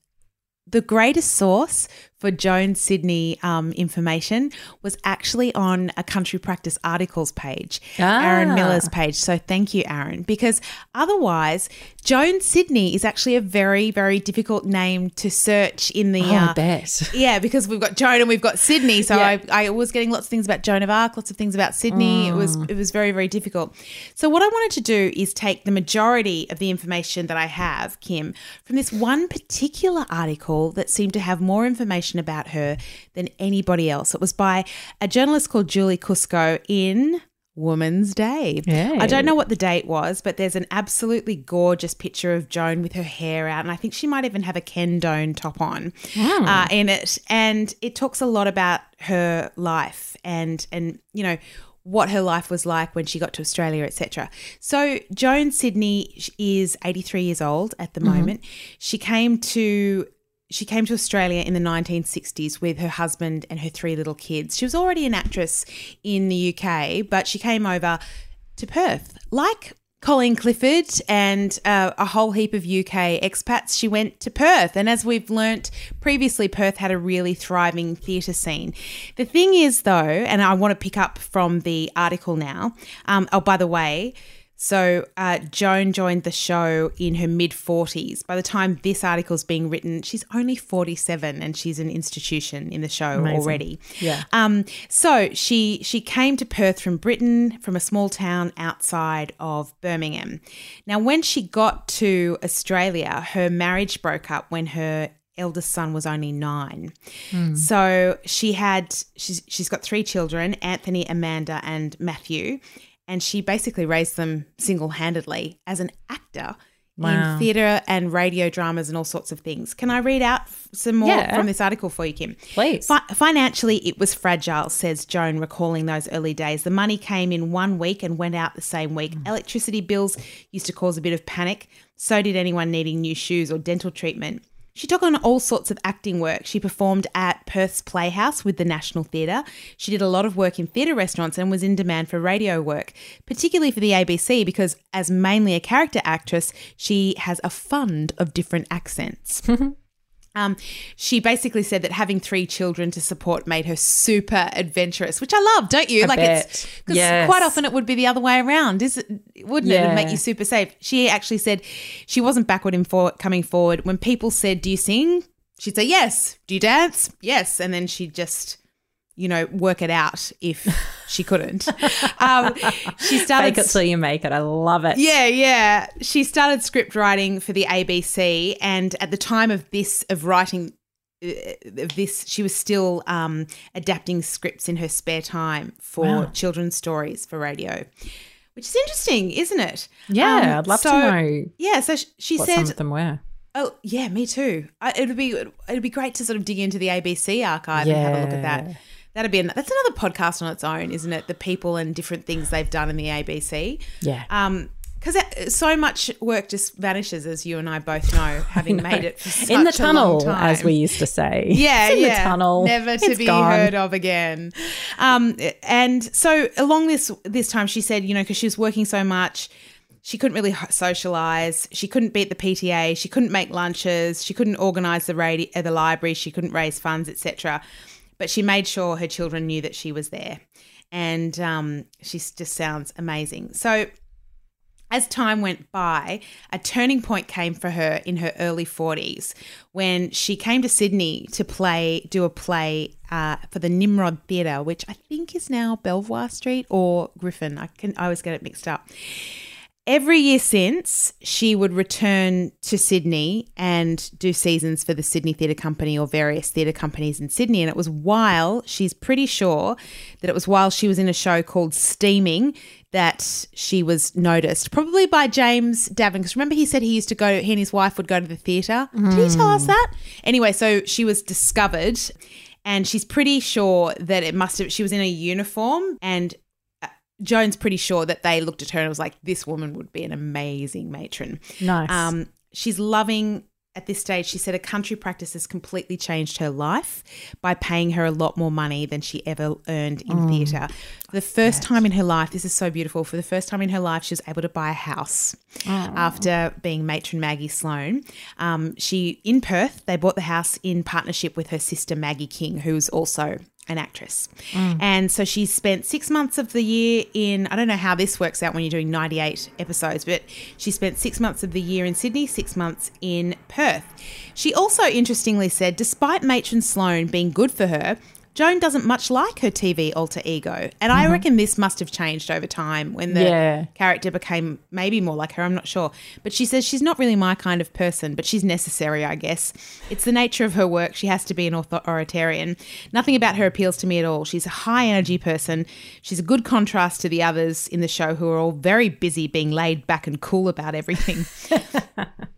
A: The greatest source for Joan Sydney um, information was actually on a country practice articles page, Aaron
B: Ah.
A: Miller's page. So thank you, Aaron, because otherwise, Joan Sydney is actually a very, very difficult name to search in the.
B: Oh, I
A: uh,
B: bet.
A: yeah, because we've got Joan and we've got Sydney. So
B: Yeah.
A: I, I was getting lots of things about Joan of Arc, lots of things about Sydney. It was it was very very difficult. So what I wanted to do is take the majority of the information that I have, Kim, from this one particular article that seemed to have more information about her than anybody else. It was by a journalist called Julie Cusco in Woman's Day.
B: Yay.
A: I don't know what the date was, but there's an absolutely gorgeous picture of Joan with her hair out, and I think she might even have a Ken Done top on uh, in it. And it talks a lot about her life and and you know what her life was like when she got to Australia, etc. So Joan Sydney is 83 years old at the moment. She came to she came to Australia in the 1960s with her husband and her three little kids. She was already an actress in the UK, but she came over to Perth, like Colleen Clifford and uh, a whole heap of UK expats, she went to Perth. And as we've learnt previously, Perth had a really thriving theatre scene. The thing is, though, and I want to pick up from the article now. Um, oh, by the way, so uh, Joan joined the show in her mid 40s. By the time this article is being written, she's only 47 and she's an institution in the show
B: Amazing.
A: already.
B: Yeah.
A: Um, so she she came to Perth from Britain, from a small town outside of Birmingham. Now, when she got to Australia, her marriage broke up when her eldest son was only nine. So she had she's she's got three children: Anthony, Amanda, and Matthew, and she basically raised them single handedly as an actor.
B: Wow.
A: In theatre and radio dramas and all sorts of things. Can I read out f- some more
B: Yeah.
A: from this article for you, Kim?
B: Please.
A: Fi- financially, it was fragile, says Joan, recalling those early days. The money came in one week and went out the same week. Mm. Electricity bills used to cause a bit of panic. So did anyone needing new shoes or dental treatment. She took on all sorts of acting work. She performed at Perth's Playhouse with the National Theatre. She did a lot of work in theatre restaurants and was in demand for radio work, particularly for the ABC because, as mainly a character actress, she has a fund of different accents. Um, she basically said that having three children to support made her super adventurous, which I love, don't you?
B: I
A: like
B: bet.
A: it's because
B: Yes.
A: quite often it would be the other way around, is it? Wouldn't it? It'd make you super safe. She actually said she wasn't backward in for coming forward. When people said, "Do you sing?" She'd say, "Yes." Do you dance? Yes, and then she'd just. You know, work it out if she couldn't. um, she started
B: Fake it till you make it. I love it.
A: yeah, yeah. She started script writing for the ABC, and at the time of this of writing uh, of this, she was still um, adapting scripts in her spare time for
B: Wow.
A: children's stories for radio, which is interesting, isn't it?
B: Yeah,
A: Um,
B: I'd love
A: so-
B: to know
A: Yeah, so sh- she
B: what some
A: said,
B: of them were.
A: "Oh, yeah, me too. I, it'd be it'd be great to sort of dig into the ABC archive and have a look at that." That'd be an, that's another podcast on its own, isn't it? The people and different things they've done in the ABC.
B: Yeah.
A: Um, because so much work just vanishes, as you and I both know, having made it
B: in the tunnel, as we used to say.
A: Yeah,
B: in
A: yeah.
B: the tunnel.
A: never to
B: It's
A: be
B: gone.
A: heard of again. Um, and so along this this time, she said, you know, because she was working so much, she couldn't really socialize. She couldn't beat the PTA. She couldn't make lunches. She couldn't organize the radio, uh, the library. She couldn't raise funds, etc. But she made sure her children knew that she was there, and um, she just sounds amazing. So as time went by, a turning point came for her in her early 40s when she came to Sydney to play, do a play uh, for the Nimrod Theatre, which I think is now Belvoir Street or Griffin. I can I always get it mixed up. Every year since, she would return to Sydney and do seasons for the Sydney Theatre Company or various theatre companies in Sydney. And it was while, she's pretty sure that it was while she was in a show called Steaming that she was noticed, probably by James Davern. Because remember, he said he used to go, he and his wife would go to the theatre. Did he tell us that? Anyway, so she was discovered. And she's pretty sure that it must have, she was in a uniform and Joan's pretty sure that they looked at her and was like, this woman would be an amazing matron.
B: Nice.
A: Um, she's loving at this stage. She said a country practice has completely changed her life by paying her a lot more money than she ever earned in theatre. For the first time in her life, this is so beautiful. For the first time in her life, she was able to buy a house after being matron Maggie Sloan. Um, she in Perth, they bought the house in partnership with her sister Maggie King, who's also an actress. Mm. And so she spent six months of the year in, I don't know how this works out when you're doing 98 episodes, but she spent six months of the year in Sydney, six months in Perth. She also interestingly said, despite Matron Sloan being good for her, Joan doesn't much like her TV alter ego. And I mm-hmm. reckon this must have changed over time when the
B: Yeah.
A: character became maybe more like her. I'm not sure. But she says she's not really my kind of person, but she's necessary, I guess. It's the nature of her work. She has to be an authoritarian. Nothing about her appeals to me at all. She's a high energy person. She's a good contrast to the others in the show who are all very busy being laid back and cool about everything.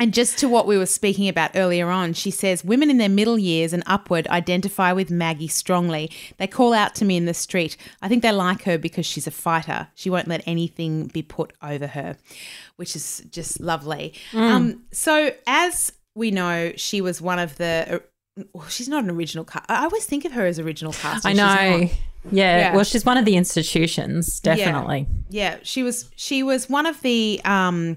A: And just to what we were speaking about earlier on, she says women in their middle years and upward identify with Maggie strongly. They call out to me in the street. I think they like her because she's a fighter. She won't let anything be put over her, which is just lovely. Um, so, as we know, she was one of the. well, she's not an original cast. I always think of her as original cast.
B: I know. Yeah.
A: Yeah.
B: Well, she's one of the institutions, definitely.
A: Yeah, she was she was one of the um,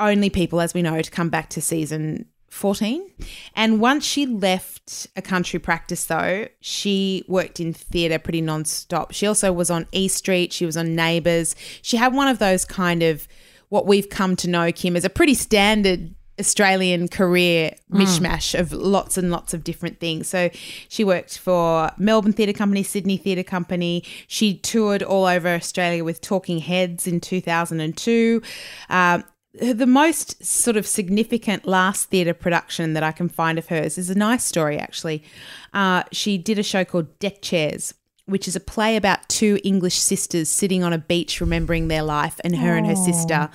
A: only people, as we know, to come back to season fourteen. And once she left a country practice, though, she worked in theatre pretty non-stop. She also was on E Street. She was on Neighbours. She had one of those kind of what we've come to know Kim as a pretty standard. Australian career mishmash of lots and lots of different things. So she worked for Melbourne Theatre Company, Sydney Theatre Company. She toured all over Australia with Talking Heads in 2002. Um, the most sort of significant last theatre production that I can find of hers is a nice story, actually. Uh, she did a show called Deck Chairs, which is a play about two English sisters sitting on a beach remembering their life, and her and her sister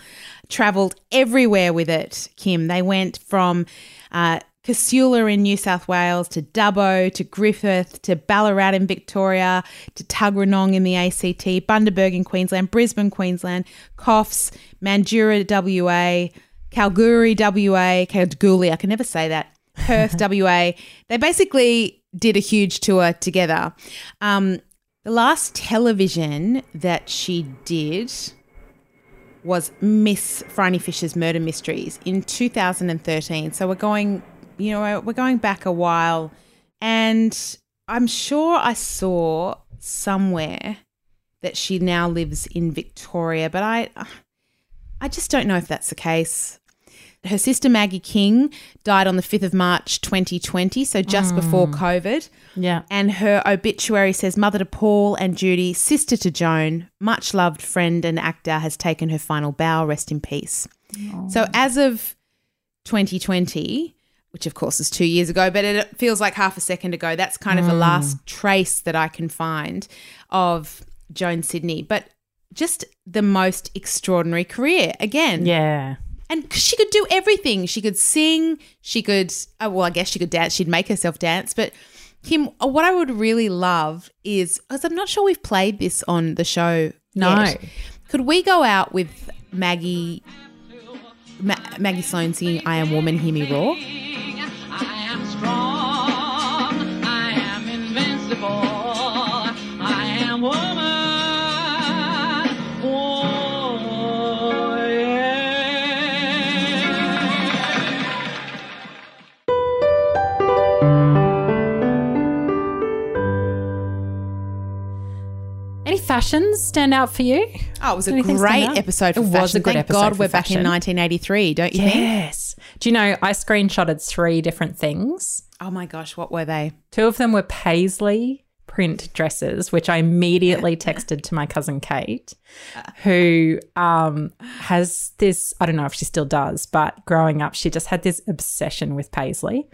A: travelled everywhere with it, Kim. They went from uh, Casula in New South Wales to Dubbo to Griffith to Ballarat in Victoria to Tuggeranong in the ACT, Bundaberg in Queensland, Brisbane, Queensland, Coffs, Mandurah, WA, Kalgoorlie, WA, Kalgoorlie, I can never say that, Perth, WA. They basically did a huge tour together. Um, the last television that she did was Miss Phryne Fisher's Murder Mysteries in 2013. So we're going, you know, we're going back a while, and I'm sure I saw somewhere that she now lives in Victoria, but I, I just don't know if that's the case. Her sister Maggie King died on the 5th of March 2020, so just hmm. before COVID.
B: Yeah.
A: And her obituary says mother to Paul and Judy, sister to Joan, much loved friend and actor, has taken her final bow. Rest in peace. So as of 2020, which of course is two years ago, but it feels like half a second ago, that's kind of the last trace that I can find of Joan Sydney. But just the most extraordinary career again
B: Yeah.
A: and 'cause she could do everything. She could sing. She could, uh, well, I guess she could dance. She'd make herself dance. But Kim, uh, what I would really love is, because I'm not sure we've played this on the show.
B: No.
A: yet. Could we go out with Maggie, Ma- Maggie Sloan singing "I Am Woman"? Hear me roar.
B: Fashions stand out for you?
A: Oh, it was a great episode. For
B: It was a good
A: Thank
B: episode
A: God we're back in 1983, don't you think?
B: Yes. Do you know I screenshotted three different things?
A: Oh my gosh, what were they?
B: Two of them were paisley print dresses, which I immediately texted to my cousin Kate, who um, has this. I don't know if she still does, but growing up, she just had this obsession with paisley.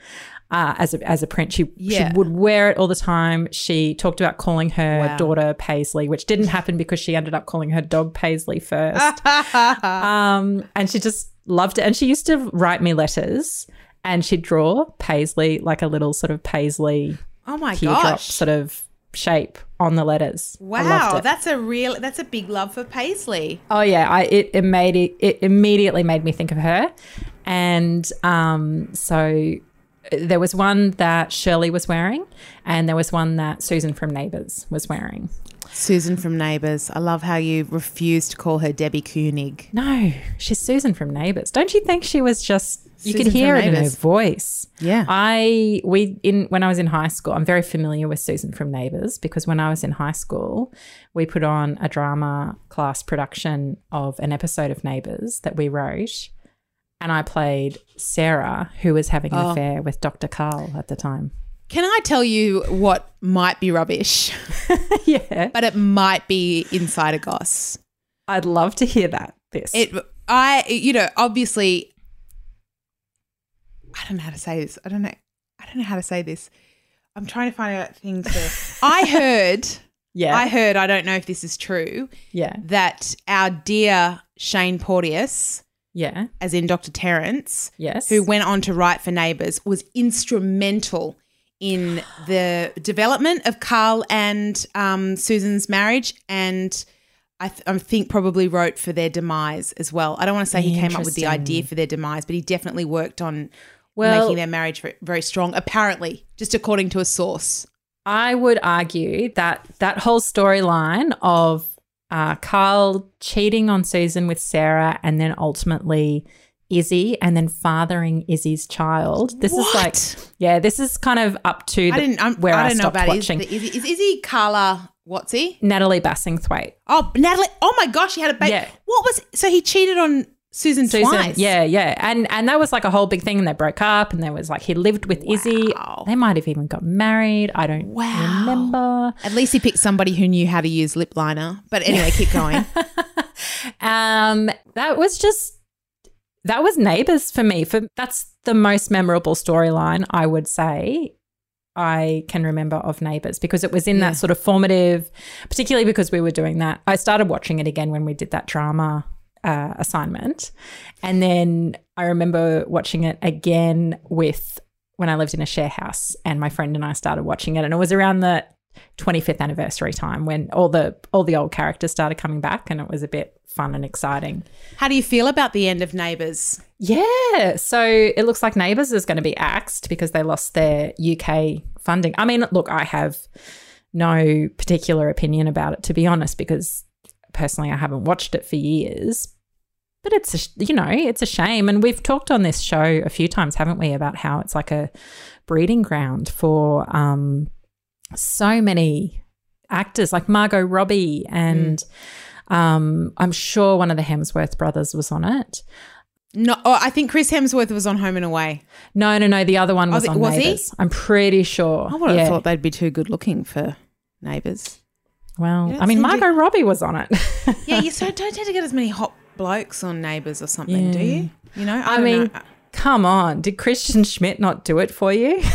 B: Uh, as a as a print, she
A: Yeah.
B: she would wear it all the time. She talked about calling her
A: Wow.
B: daughter Paisley, which didn't happen because she ended up calling her dog Paisley first. um, and she just loved it. And she used to write me letters, and she'd draw Paisley like a little sort of Paisley
A: Oh my
B: teardrop
A: gosh.
B: sort of shape on the letters.
A: Wow, that's a real that's a big love for Paisley.
B: oh yeah, I it, it made it, it immediately made me think of her, and um, so there was one that Shirley was wearing, and there was one that Susan from Neighbours was wearing.
A: Susan from Neighbours. I love how you refuse to call her Debbie Koenig.
B: No, she's Susan from Neighbours. Don't you think she was just? You could hear it in her voice.
A: Yeah.
B: I we in when I was in high school, I'm very familiar with Susan from Neighbours because when I was in high school, we put on a drama class production of an episode of Neighbours that we wrote, and I played Sarah, who was having an
A: Oh.
B: affair with Dr. Carl at the time.
A: Can I tell you what might be rubbish,
B: yeah,
A: but it might be insider goss?
B: I'd love to hear that. This
A: It, I, you know, obviously, I don't know how to say this. I don't know. I don't know how to say this. I'm trying to find out things. I heard.
B: yeah,
A: I heard. I don't know if this is true.
B: yeah,
A: That our dear Shane Porteous,
B: yeah,
A: as in Dr. Terence,
B: yes,
A: who went on to write for Neighbours, was instrumental in the development of Carl and um, Susan's marriage, and I, th- I think probably wrote for their demise as well. I don't want to say he came up with the idea for their demise, but he definitely worked on
B: Well-
A: making their marriage very strong. Apparently, just according to a source.
B: I would argue that that whole storyline of uh, Carl cheating on Susan with Sarah and then ultimately Izzy and then fathering Izzy's child. This is like, yeah, this is kind of up to the,
A: I didn't. I'm,
B: where I,
A: I don't know
B: stopped
A: about
B: watching.
A: Is, is, he Carla? What's he?
B: Natalie Bassingthwaighte.
A: Oh, Natalie. Oh my gosh, he had a baby.
B: Yeah.
A: What was? So he cheated on Susan,
B: Susan,
A: twice.
B: yeah, yeah, and and that was like a whole big thing, and they broke up, and there was like he lived with Izzy. They might have even got married. I don't
A: Wow.
B: remember.
A: At least he picked somebody who knew how to use lip liner. But anyway, keep going.
B: Um, that was just that was neighbors for me. For that's the most memorable storyline I would say I can remember of neighbors because it was in
A: Yeah.
B: that sort of formative, particularly because we were doing that. I started watching it again when we did that drama uh, assignment, and then I remember watching it again with when I lived in a share house, and my friend and I started watching it, and it was around the 25th anniversary time when all the all the old characters started coming back and it was a bit fun and exciting.
A: How do you feel about the end of Neighbours?
B: Yeah, so it looks like Neighbours is going to be axed because they lost their UK funding. I mean, look, I have no particular opinion about it to be honest because personally I haven't watched it for years. But it's a, you know, it's a shame and we've talked on this show a few times, haven't we, about how it's like a breeding ground for um so many actors like Margot Robbie and um, I'm sure one of the Hemsworth brothers was on it.
A: No, oh, I think Chris Hemsworth was on Home and Away.
B: No, no, no. The other one was
A: the-
B: on
A: was he?
B: Neighbours. I'm pretty sure.
A: I would have
B: Yeah.
A: thought they'd be too good looking for Neighbours.
B: Well, I mean,
A: seem to-
B: Margot Robbie was on it.
A: Yeah, you so don't tend to get as many hot blokes on Neighbours or something, do you? You know,
B: I
A: don't
B: mean,
A: know.
B: come on. Did Christian Schmidt not do it for you?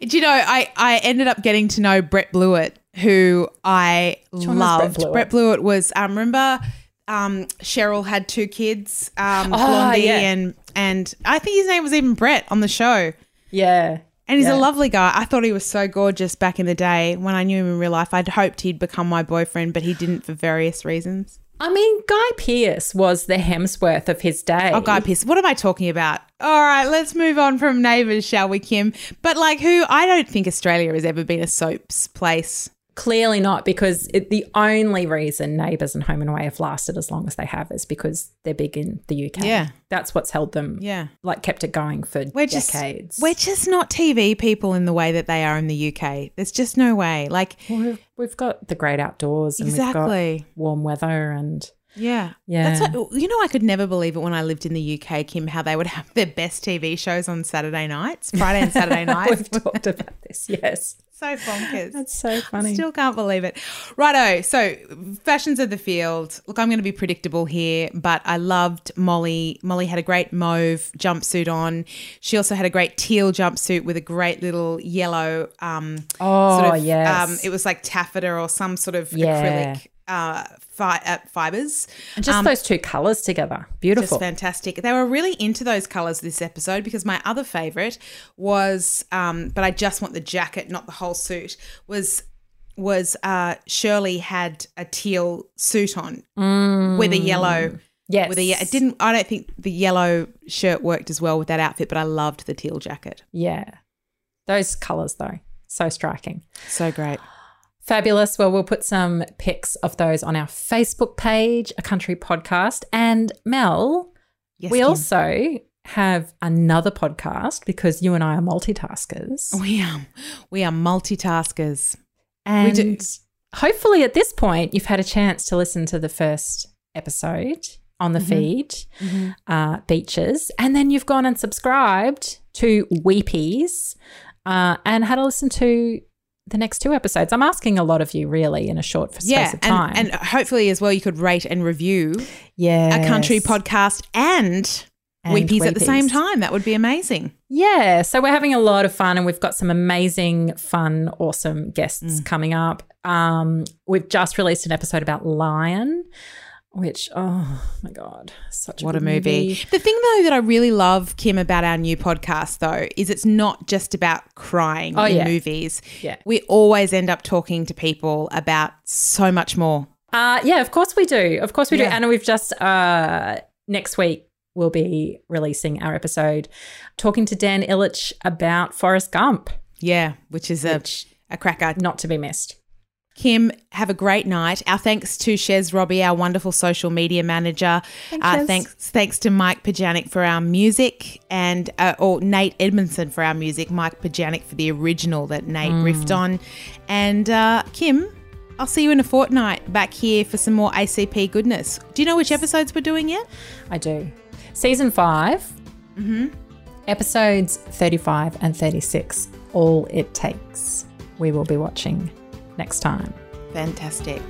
A: Do you know, I, I ended up getting to know Brett Blewitt, who I
B: was Brett
A: loved.
B: Blewitt?
A: Brett Blewitt was, um, remember um, Cheryl had two kids, um,
B: Oh,
A: Blondie
B: yeah.
A: and, and I think his name was even Brett on the show.
B: Yeah.
A: And he's
B: Yeah.
A: a lovely guy. I thought he was so gorgeous back in the day when I knew him in real life. I'd hoped he'd become my boyfriend, but he didn't for various reasons.
B: I mean, Guy Pearce was the Hemsworth of his day.
A: Oh, Guy Pearce. What am I talking about? All right, let's move on from neighbours, shall we, Kim? But like, who? I don't think Australia has ever been a soaps place.
B: Clearly not, because it, the only reason Neighbours and Home and Away have lasted as long as they have is because they're big in the UK.
A: Yeah.
B: That's what's held them,
A: Yeah.
B: like kept it going for
A: We're just
B: decades.
A: we're just not TV people in the way that they are in the UK. There's just no way. Like,
B: Well, we've, we've got the great outdoors and we've
A: exactly.
B: got warm weather and
A: Yeah.
B: Yeah.
A: That's what, you know, I could never believe it when I lived in the UK, Kim, how they would have their best TV shows on Saturday nights, Friday and Saturday nights.
B: we've talked about this. Yes.
A: so bonkers.
B: That's so funny.
A: Still can't believe it. Righto. So, fashions of the field. Look, I'm going to be predictable here, but I loved Molly. Molly had a great mauve jumpsuit on. She also had a great teal jumpsuit with a great little yellow. Um,
B: oh,
A: sort of,
B: yes.
A: Um, it was like taffeta or some sort of
B: Yeah.
A: acrylic uh, fi- uh, fibers.
B: And just
A: um,
B: those two colours together. Beautiful.
A: Just fantastic. They were really into those colors this episode because my other favorite was, um, but I just want the jacket, not the whole suit. Was was uh, Shirley had a teal suit on with a yellow.
B: yes.
A: With a, it didn't. I don't think the yellow shirt worked as well with that outfit, but I loved the teal jacket.
B: Yeah. Those colours, though, so striking.
A: So great.
B: Fabulous. Well, we'll put some pics of those on our Facebook page, A Country Podcast. And Mel,
A: Yes,
B: we
A: Kim.
B: also have another podcast because you and I are multitaskers.
A: we are we are multitaskers.
B: And hopefully at this point, you've had a chance to listen to the first episode on the feed, uh, Beaches. And then you've gone and subscribed to Weepies uh, and had a listen to the next two episodes. I'm asking a lot of you, really, in a short space
A: Yeah,
B: of time.
A: and, and hopefully as well you could rate and review
B: yeah,
A: a country podcast and,
B: And
A: Weepies at the same time. That would be amazing.
B: Yeah, so we're having a lot of fun and we've got some amazing, fun, awesome guests
A: Mm.
B: coming up. Um, we've just released an episode about Lion, which, oh my God, such a
A: What a
B: good
A: movie. The thing though that I really love, Kim, about our new podcast though, is it's not just about crying
B: Oh,
A: in
B: yeah.
A: movies.
B: Yeah.
A: We always end up talking to people about so much more.
B: Uh, yeah, of course we do. Of course we
A: Yeah.
B: do. And we've just, uh, next week, we'll be releasing our episode talking to Dan Ilic about Forrest Gump,
A: Yeah, which is a, a cracker.
B: not to be missed.
A: Kim, have a great night. Our thanks to Chez Robbie, our wonderful social media manager. Uh, thanks, thanks to Mike Pajanic for our music, and uh, or Nate Edmondson for our music. Mike Pajanic for the original that Nate riffed on, and uh, Kim. I'll see you in a fortnight back here for some more ACP goodness. Do you know which episodes we're doing yet?
B: I do. Season 5 episodes 35 and 36. All it takes. We will be watching next time.
A: Fantastic.